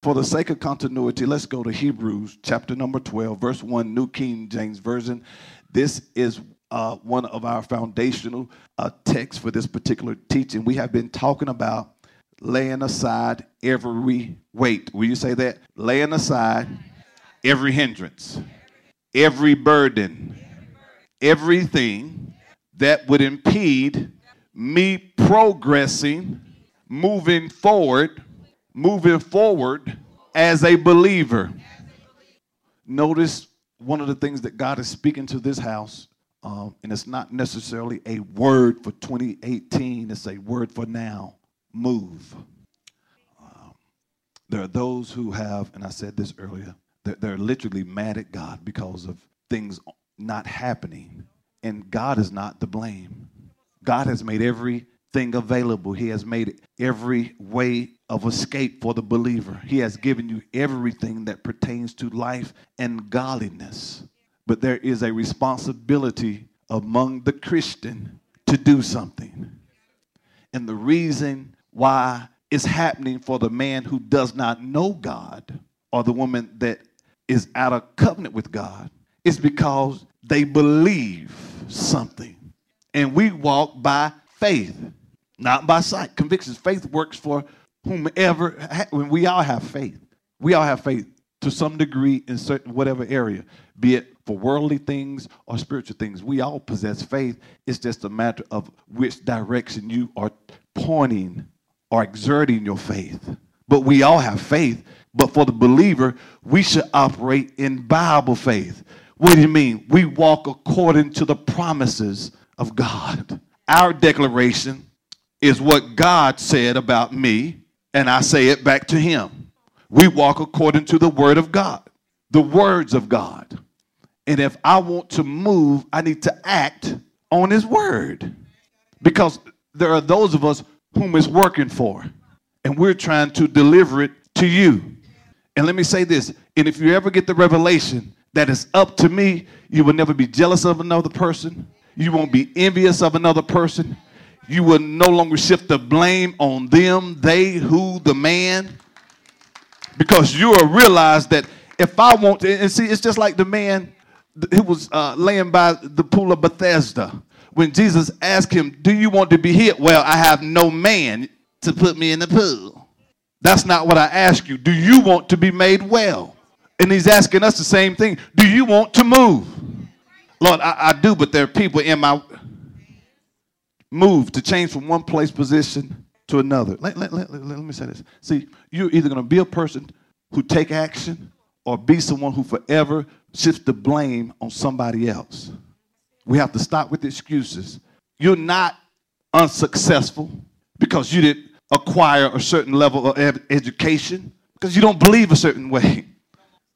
For the sake of continuity, let's go to Hebrews chapter number 12, verse 1, New King James Version. This is uh, one of our foundational uh, texts for this particular teaching. We have been talking about laying aside every weight. Will you say that? Laying aside every hindrance, every burden, everything that would impede me progressing, moving forward moving forward as a believer. Notice one of the things that God is speaking to this house, um, and it's not necessarily a word for 2018, it's a word for now move. Um, there are those who have, and I said this earlier, they're, they're literally mad at God because of things not happening, and God is not to blame. God has made everything available, He has made every way of escape for the believer. He has given you everything that pertains to life and godliness. But there is a responsibility among the Christian to do something. And the reason why it's happening for the man who does not know God or the woman that is out of covenant with God is because they believe something. And we walk by faith, not by sight. Convictions, faith works for whomever, when we all have faith, we all have faith to some degree in certain whatever area, be it for worldly things or spiritual things. We all possess faith. It's just a matter of which direction you are pointing or exerting your faith. But we all have faith. But for the believer, we should operate in Bible faith. What do you mean? We walk according to the promises of God. Our declaration is what God said about me and I say it back to him. We walk according to the word of God, the words of God. And if I want to move, I need to act on his word. Because there are those of us whom it's working for, and we're trying to deliver it to you. And let me say this, and if you ever get the revelation that it's up to me, you will never be jealous of another person. You won't be envious of another person you will no longer shift the blame on them, they, who, the man, because you will realize that if I want to, and see, it's just like the man who was uh, laying by the pool of Bethesda when Jesus asked him, Do you want to be healed? Well, I have no man to put me in the pool. That's not what I ask you. Do you want to be made well? And he's asking us the same thing. Do you want to move? Lord, I, I do, but there are people in my move to change from one place position to another. Let, let, let, let, me say this. See, you're either going to be a person who take action or be someone who forever shifts the blame on somebody else. We have to stop with excuses. You're not unsuccessful because you didn't acquire a certain level of education because you don't believe a certain way.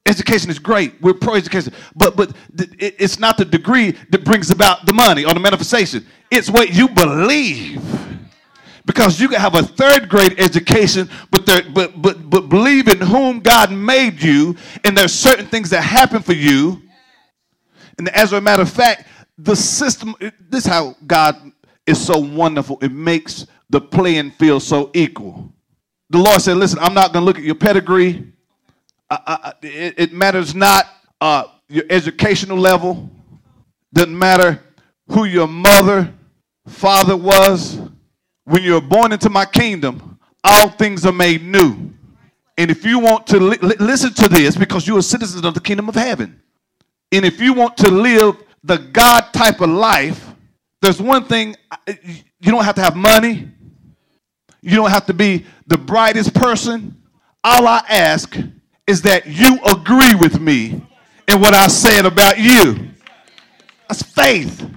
Education is great. We're pro education. But but it's not the degree that brings about the money or the manifestation. It's what you believe. Because you can have a third grade education, but but but but believe in whom God made you, and there's certain things that happen for you. And as a matter of fact, the system, this is how God is so wonderful. It makes the playing field so equal. The Lord said, listen, I'm not going to look at your pedigree uh, it, it, matters not uh, your educational level, doesn't matter who your mother, father was. When you're born into my kingdom, all things are made new. And if you want to li- listen to this, because you're a citizen of the kingdom of heaven, and if you want to live the God type of life, there's one thing you don't have to have money, you don't have to be the brightest person. All I ask is that you agree with me in what I said about you. That's faith.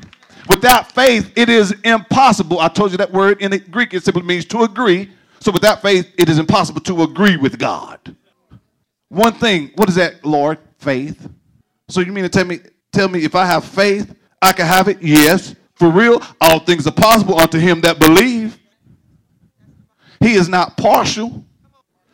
Without faith, it is impossible. I told you that word in Greek, it simply means to agree. So without faith, it is impossible to agree with God. One thing, what is that, Lord? Faith. So you mean to tell me tell me if I have faith, I can have it? Yes. For real, all things are possible unto him that believe. He is not partial.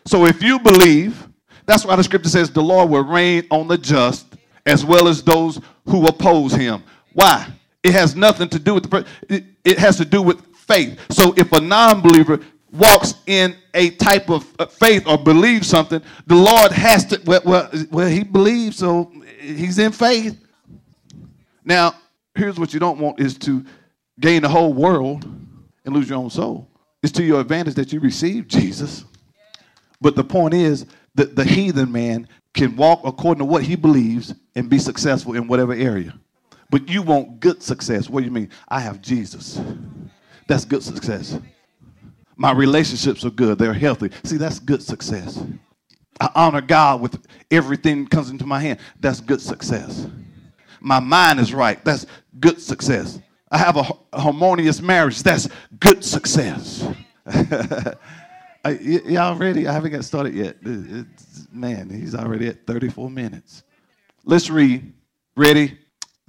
So if you believe, that's why the scripture says the Lord will rain on the just as well as those who oppose him. Why? It has nothing to do with the it, it has to do with faith. So if a non-believer walks in a type of uh, faith or believes something, the Lord has to well, well, well he believes, so he's in faith. Now, here's what you don't want is to gain the whole world and lose your own soul. It's to your advantage that you receive Jesus. But the point is that the heathen man can walk according to what he believes and be successful in whatever area. But you want good success. What do you mean? I have Jesus. That's good success. My relationships are good. They're healthy. See, that's good success. I honor God with everything that comes into my hand. That's good success. My mind is right. That's good success. I have a, harmonious marriage. That's good success. y'all ready? I haven't got started yet. It's, man, he's already at 34 minutes. Let's read. Ready?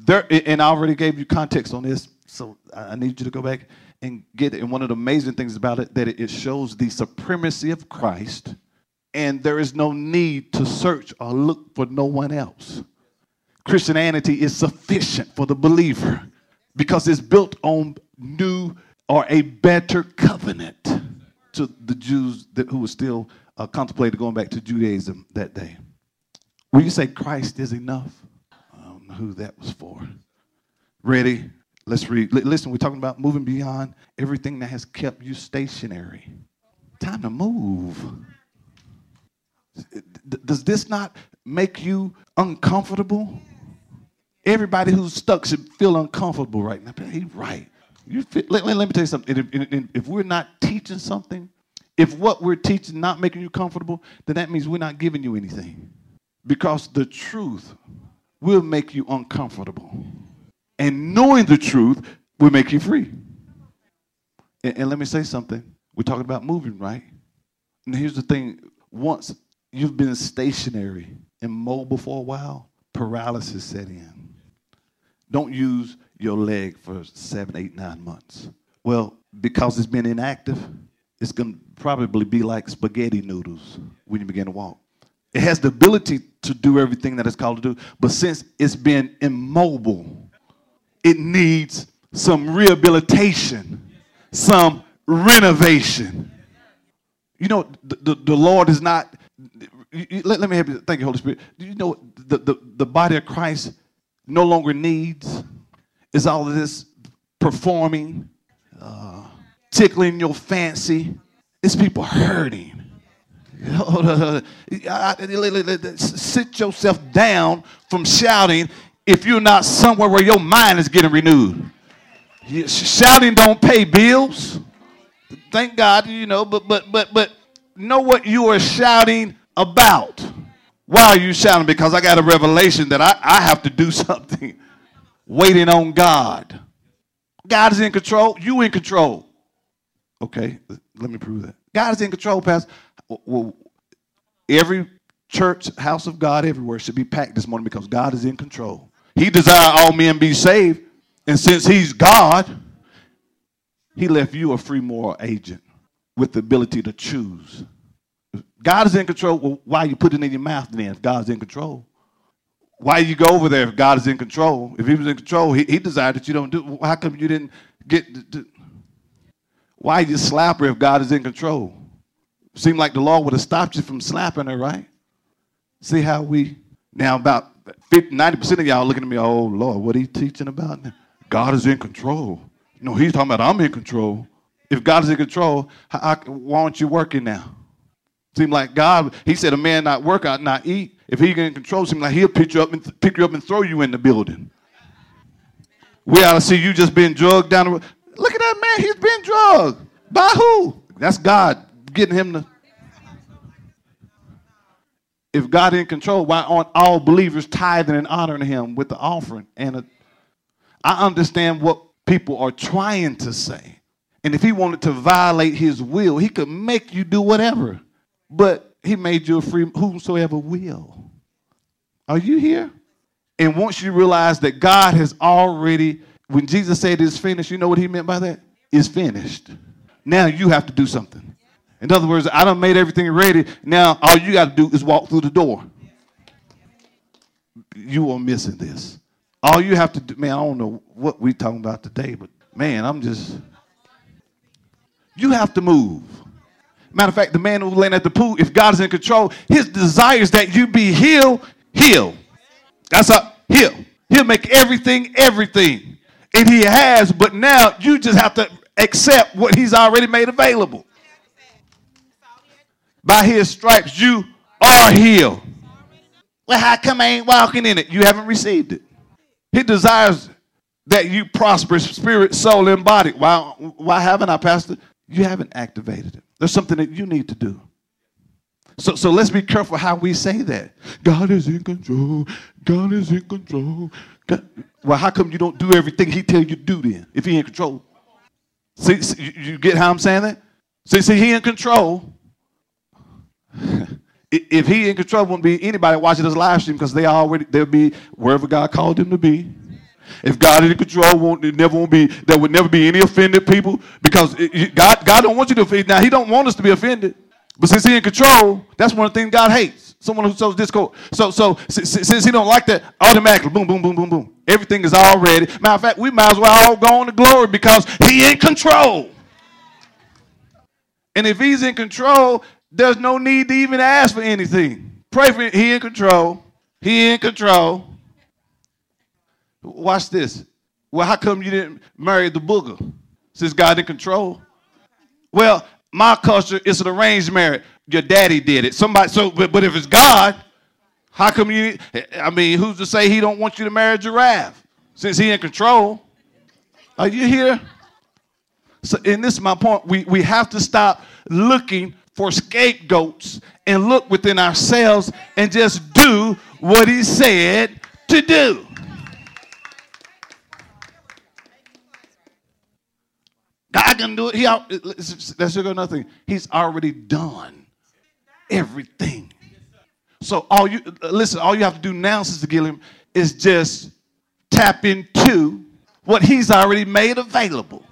There, and I already gave you context on this, so I need you to go back and get it. And one of the amazing things about it that it shows the supremacy of Christ, and there is no need to search or look for no one else. Christianity is sufficient for the believer because it's built on new or a better covenant to the Jews that, who were still uh, contemplating going back to Judaism that day. Will you say Christ is enough? Who that was for. Ready? Let's read. listen, we're talking about moving beyond everything that has kept you stationary. Time to move. Does this not make you uncomfortable? Everybody who's stuck should feel uncomfortable right now. He's right. You feel, let, let, let, me tell you something. If we're not teaching something, if what we're teaching not making you comfortable, then that means we're not giving you anything. Because the truth will make you uncomfortable. And knowing the truth will make you free. And, and let me say something. We're talking about moving, right? And here's the thing once you've been stationary and mobile for a while, paralysis set in. Don't use your leg for seven, eight, nine months. Well, because it's been inactive, it's going to probably be like spaghetti noodles when you begin to walk. It has the ability to do everything that it's called to do, but since it's been immobile, it needs some rehabilitation, some renovation. You know, the, the, the Lord is not, let, let me help you, thank you, Holy Spirit. Do you know the, the, the body of Christ no longer needs is all of this performing, uh, tickling your fancy. It's people hurting. Sit yourself down from shouting if you're not somewhere where your mind is getting renewed. Shouting don't pay bills. Thank God, you know, but but but but know what you are shouting about. Why are you shouting? Because I got a revelation that I, I have to do something. Waiting on God. God is in control. You in control. Okay, let me prove that. God is in control, Pastor. Well, every church, house of God, everywhere should be packed this morning because God is in control. He desired all men be saved. And since he's God, he left you a free moral agent with the ability to choose. God is in control. Well, why are you putting it in your mouth then if God's in control? Why you go over there if God is in control? If he was in control, he, he desired that you don't do How come you didn't get... To, why you slap her if God is in control? Seemed like the law would have stopped you from slapping her, right? See how we... Now about 50, 90% of y'all looking at me, oh, Lord, what are you teaching about now? God is in control. No, he's talking about I'm in control. If God is in control, how, why aren't you working now? Seem like God, he said a man not work out, not eat. If he in control, seem like he'll pick you up and pick you up and throw you in the building. We ought to see you just being drugged down the road. Look at that man, he's being drugged. By who? That's God getting him to. If God in control, why aren't all believers tithing and honoring him with the offering? And a, I understand what people are trying to say. And if he wanted to violate his will, he could make you do whatever. But he made you a free whosoever will. Are you here? And once you realize that God has already, when Jesus said it's finished, you know what he meant by that? It's finished. Now you have to do something. In other words, I done made everything ready. Now all you got to do is walk through the door. You are missing this. All you have to do, man, I don't know what we talking about today, but man, I'm just, you have to move. Matter of fact, the man who laying at the pool, if God is in control, his desire is that you be healed, heal. That's a heal. He'll make everything, everything. And he has, but now you just have to accept what he's already made available. By his stripes, you are healed. Well, how come I ain't walking in it? You haven't received it. He desires that you prosper spirit, soul, and body. Why, why haven't I, Pastor? You haven't activated it. There's something that you need to do. So, so let's be careful how we say that. God is in control. God is in control. God. Well, how come you don't do everything He tell you to do then? If He in control, see, see you get how I'm saying that? See, see, He in control. if He in control, won't be anybody watching this live stream because they already they'll be wherever God called them to be. If God is in control, won't it never won't be there would never be any offended people because it, God God don't want you to offend. Now He don't want us to be offended, but since He in control, that's one of the things God hates. Someone who sows discord. So so since He don't like that, automatically boom boom boom boom boom. Everything is already. Matter of fact, we might as well all go on to glory because He in control. And if He's in control, there's no need to even ask for anything. Pray for. He in control. He in control. Watch this. Well, how come you didn't marry the booger? Since God in control. Well, my culture is an arranged marriage. Your daddy did it. Somebody. So, but, but if it's God, how come you? I mean, who's to say He don't want you to marry a giraffe? Since He in control. Are you here? So, and this is my point. We we have to stop looking for scapegoats and look within ourselves and just do what He said to do. God can do it. He that's thing. He's already done everything. So all you listen, all you have to do now, Sister Gilliam, is just tap into what he's already made available.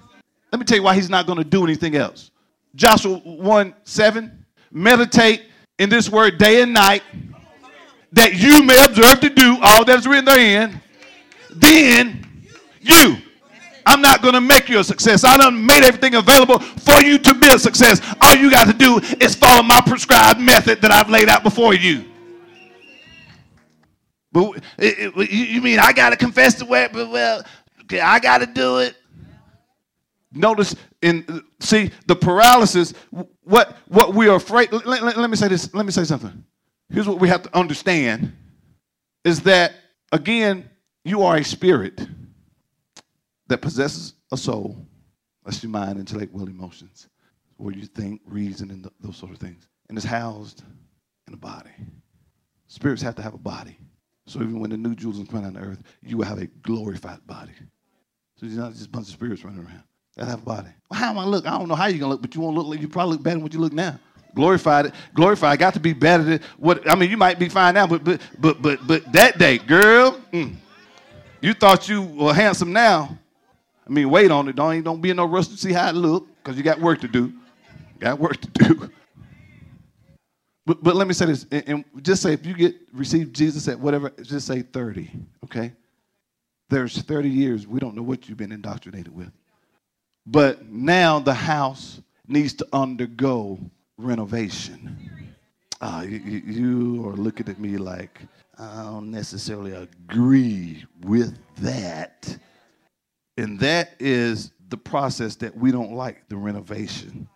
Let me tell you why he's not going to do anything else. Joshua 1 7, meditate in this word day and night, that you may observe to do all that's written therein. Then you I'm not going to make you a success. I done made everything available for you to be a success. All you got to do is follow my prescribed method that I've laid out before you. But it, it, you mean I got to confess the way? But well, okay, I got to do it. Notice in see the paralysis. What what we are afraid. Let, let, let me say this. Let me say something. Here's what we have to understand: is that again, you are a spirit that possesses a soul, that's your mind, intellect, will, emotions, where you think, reason, and those sort of things, and is housed in a body. Spirits have to have a body. So even when the new Jerusalem come on the earth, you will have a glorified body. So you're not just a bunch of spirits running around. That have a body. Well, how am I look? I don't know how you're gonna look, but you won't look like you probably look better than what you look now. Glorified, glorified, got to be better than what I mean, you might be fine now, but but but but but that day, girl, mm, you thought you were handsome now. I mean, wait on it. Don't, don't be in no rush to see how it look because you got work to do. Got work to do. But, but let me say this, and, and just say if you get receive Jesus at whatever, just say 30, okay? There's 30 years, we don't know what you've been indoctrinated with. But now the house needs to undergo renovation. Uh, you, you are looking at me like, I don't necessarily agree with that. And that is the process that we don't like the renovation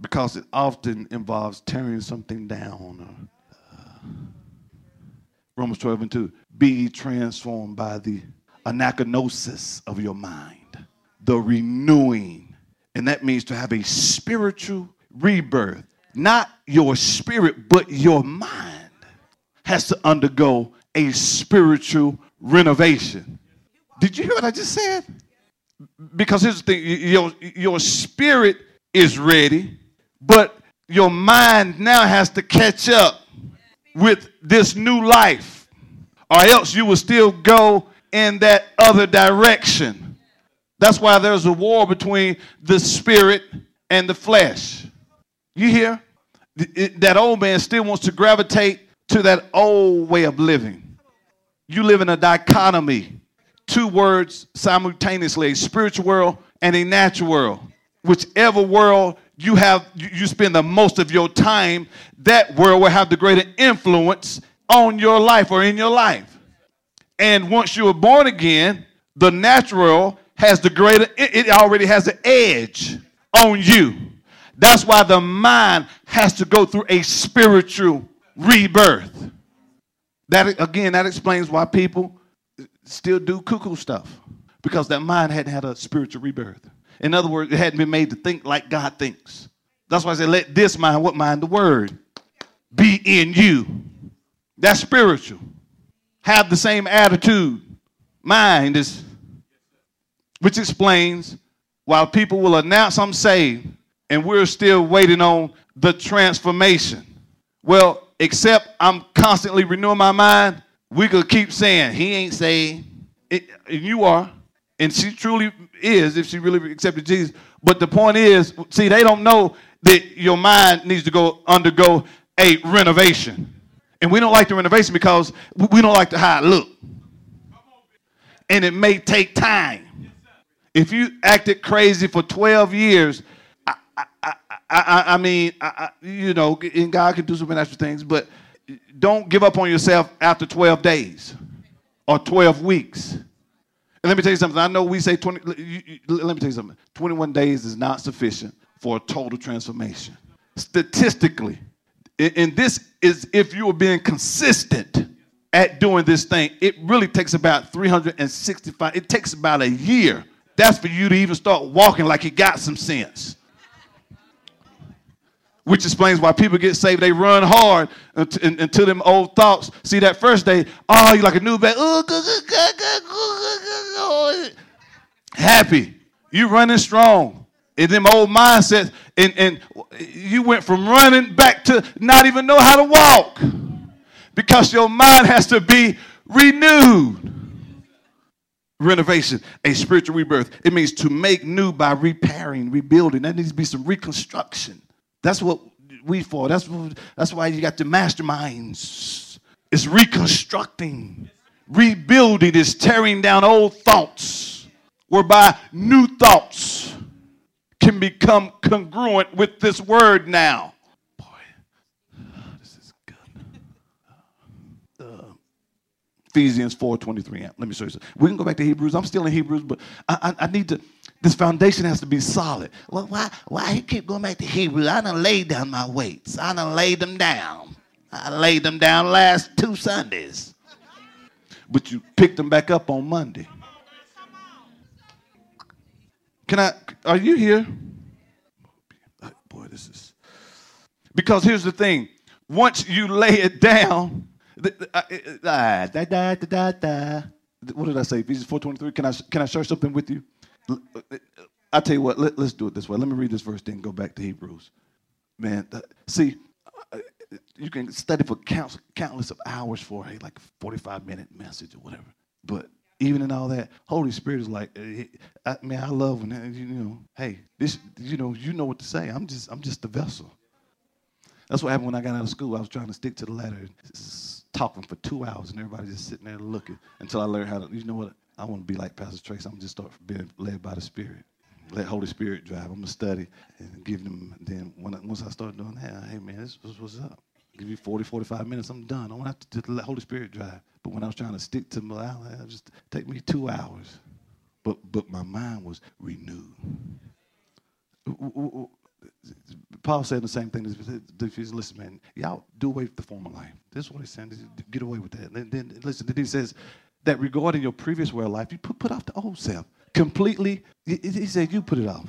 because it often involves tearing something down. Uh, Romans 12 and 2 be transformed by the anakainosis of your mind, the renewing. And that means to have a spiritual rebirth. Not your spirit, but your mind has to undergo a spiritual renovation. Did you hear what I just said? Because here's the thing your, your spirit is ready, but your mind now has to catch up with this new life. or else you will still go in that other direction. That's why there's a war between the spirit and the flesh. You hear? That old man still wants to gravitate to that old way of living. You live in a dichotomy, two words simultaneously a spiritual world and a natural world. Whichever world you have, you spend the most of your time, that world will have the greater influence on your life or in your life. And once you are born again, the natural has the greater, it already has the edge on you. That's why the mind has to go through a spiritual rebirth. That again, that explains why people still do cuckoo stuff because that mind hadn't had a spiritual rebirth. In other words, it hadn't been made to think like God thinks. That's why I said, let this mind, what mind? The word, be in you. That's spiritual. Have the same attitude. Mind is, which explains why people will announce I'm saved and we're still waiting on the transformation. Well, except I'm constantly renewing my mind, we could keep saying, He ain't saved. It, and you are. And she truly is if she really accepted Jesus. But the point is, see, they don't know that your mind needs to go undergo a renovation. And we don't like the renovation because we don't like the how it look. And it may take time. If you acted crazy for 12 years, I, I, I, I, I mean, I, you know, and God can do supernatural things, but don't give up on yourself after 12 days or 12 weeks. And let me tell you something. I know we say 20, let me tell you something. 21 days is not sufficient for a total transformation. Statistically, and this is if you are being consistent at doing this thing, it really takes about 365, it takes about a year. That's for you to even start walking like you got some sense. Which explains why people get saved. They run hard until them old thoughts. See that first day, oh, you like a new baby. Happy. You running strong in them old mindsets, and, and you went from running back to not even know how to walk because your mind has to be renewed. Renovation, a spiritual rebirth. It means to make new by repairing, rebuilding. There needs to be some reconstruction. That's what we for. That's what, that's why you got the masterminds. It's reconstructing, rebuilding is tearing down old thoughts, whereby new thoughts can become congruent with this word now. Boy, this is good. Uh, Ephesians 4.23. Let me show you something. We can go back to Hebrews. I'm still in Hebrews, but I, I, I need to, this foundation has to be solid. Well, why, why he keep going back to Hebrews? I done laid down my weights. I done laid them down. I laid them down last two Sundays. But you picked them back up on Monday. Can I? Are you here? Boy, this is. Because here's the thing once you lay it down, uh, uh, uh ah, what did I say? Ephesians 4.23. Can I, can I share something with you? Uh, uh, I'll tell you what, let, us do it this way. Let me read this verse, then go back to Hebrews. Man, see, uh, you can study for countless, countless of hours for a like 45 minute message or whatever. But even in all that, Holy Spirit is like, I, man, I love when you know, hey, this, you know, you know what to say. I'm just, I'm just the vessel. That's what happened when I got out of school. I was trying to stick to the letter, talking for two hours, and everybody just sitting there looking until I learned how to. You know what? I want to be like Pastor Trace. I'm just start being led by the Spirit. Let Holy Spirit drive. I'm gonna study and give them. Then when once I start doing that, hey man, this was what's up. Give you 40, 45 minutes. I'm done. I don't have to let Holy Spirit drive. But when I was trying to stick to my, it just take me two hours. But but my mind was renewed. Paul said the same thing. Listen, man, y'all do away with the former life. This is what he's saying. Get away with that. Then, then listen, then he says that regarding your previous way of life, you put, put off the old self completely. He, he said you put it off.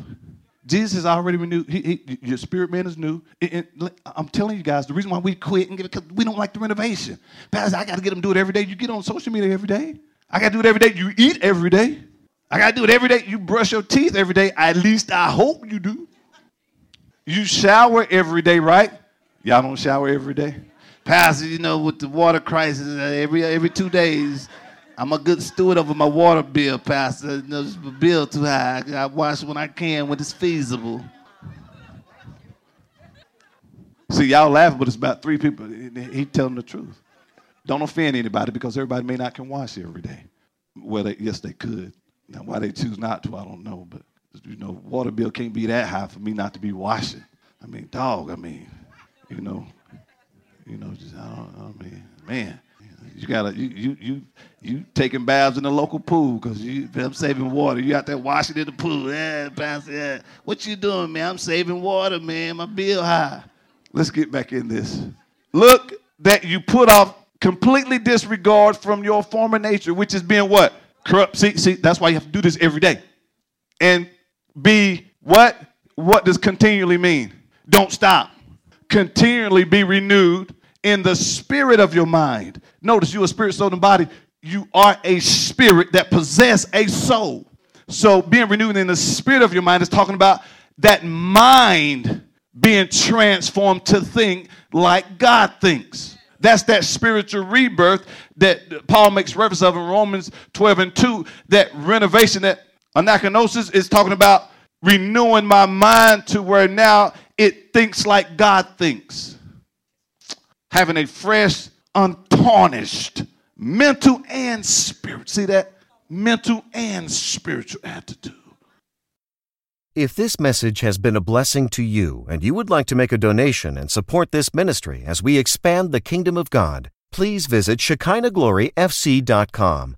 Jesus has already renewed. He, he, your spirit man is new. And, and I'm telling you guys, the reason why we quit and get it, we don't like the renovation. Pastor, I got to get them to do it every day. You get on social media every day. I got to do it every day. You eat every day. I got to do it every day. You brush your teeth every day. At least I hope you do. You shower every day, right? Y'all don't shower every day. Pastor, you know, with the water crisis, uh, every every two days, I'm a good steward over my water bill, Pastor. You know, the bill too high. I wash when I can when it's feasible. See, y'all laughing, but it's about three people. He telling the truth. Don't offend anybody because everybody may not can wash every day. Well, they, yes, they could. Now, why they choose not to, I don't know. But you know, water bill can't be that high for me not to be washing. I mean, dog. I mean, you know, you know, just I don't. I mean, man, you gotta you you you you taking baths in the local pool because you I'm saving water. You out there washing in the pool. Yeah, pastor. Yeah. What you doing, man? I'm saving water, man. My bill high. Let's get back in this. Look that you put off completely disregard from your former nature, which is being what? Corrupt. See, see, that's why you have to do this every day. And be what? What does continually mean? Don't stop. Continually be renewed in the spirit of your mind. Notice you a spirit, soul, and body. You are a spirit that possess a soul. So being renewed in the spirit of your mind is talking about that mind being transformed to think like God thinks. That's that spiritual rebirth that Paul makes reference of in Romans 12 and 2. That renovation, that anakainosis is talking about renewing my mind to where now it thinks like God thinks. Having a fresh, untarnished mental and spirit. See that? Mental and spiritual attitude. If this message has been a blessing to you and you would like to make a donation and support this ministry as we expand the kingdom of God, please visit ShekinahGloryFC.com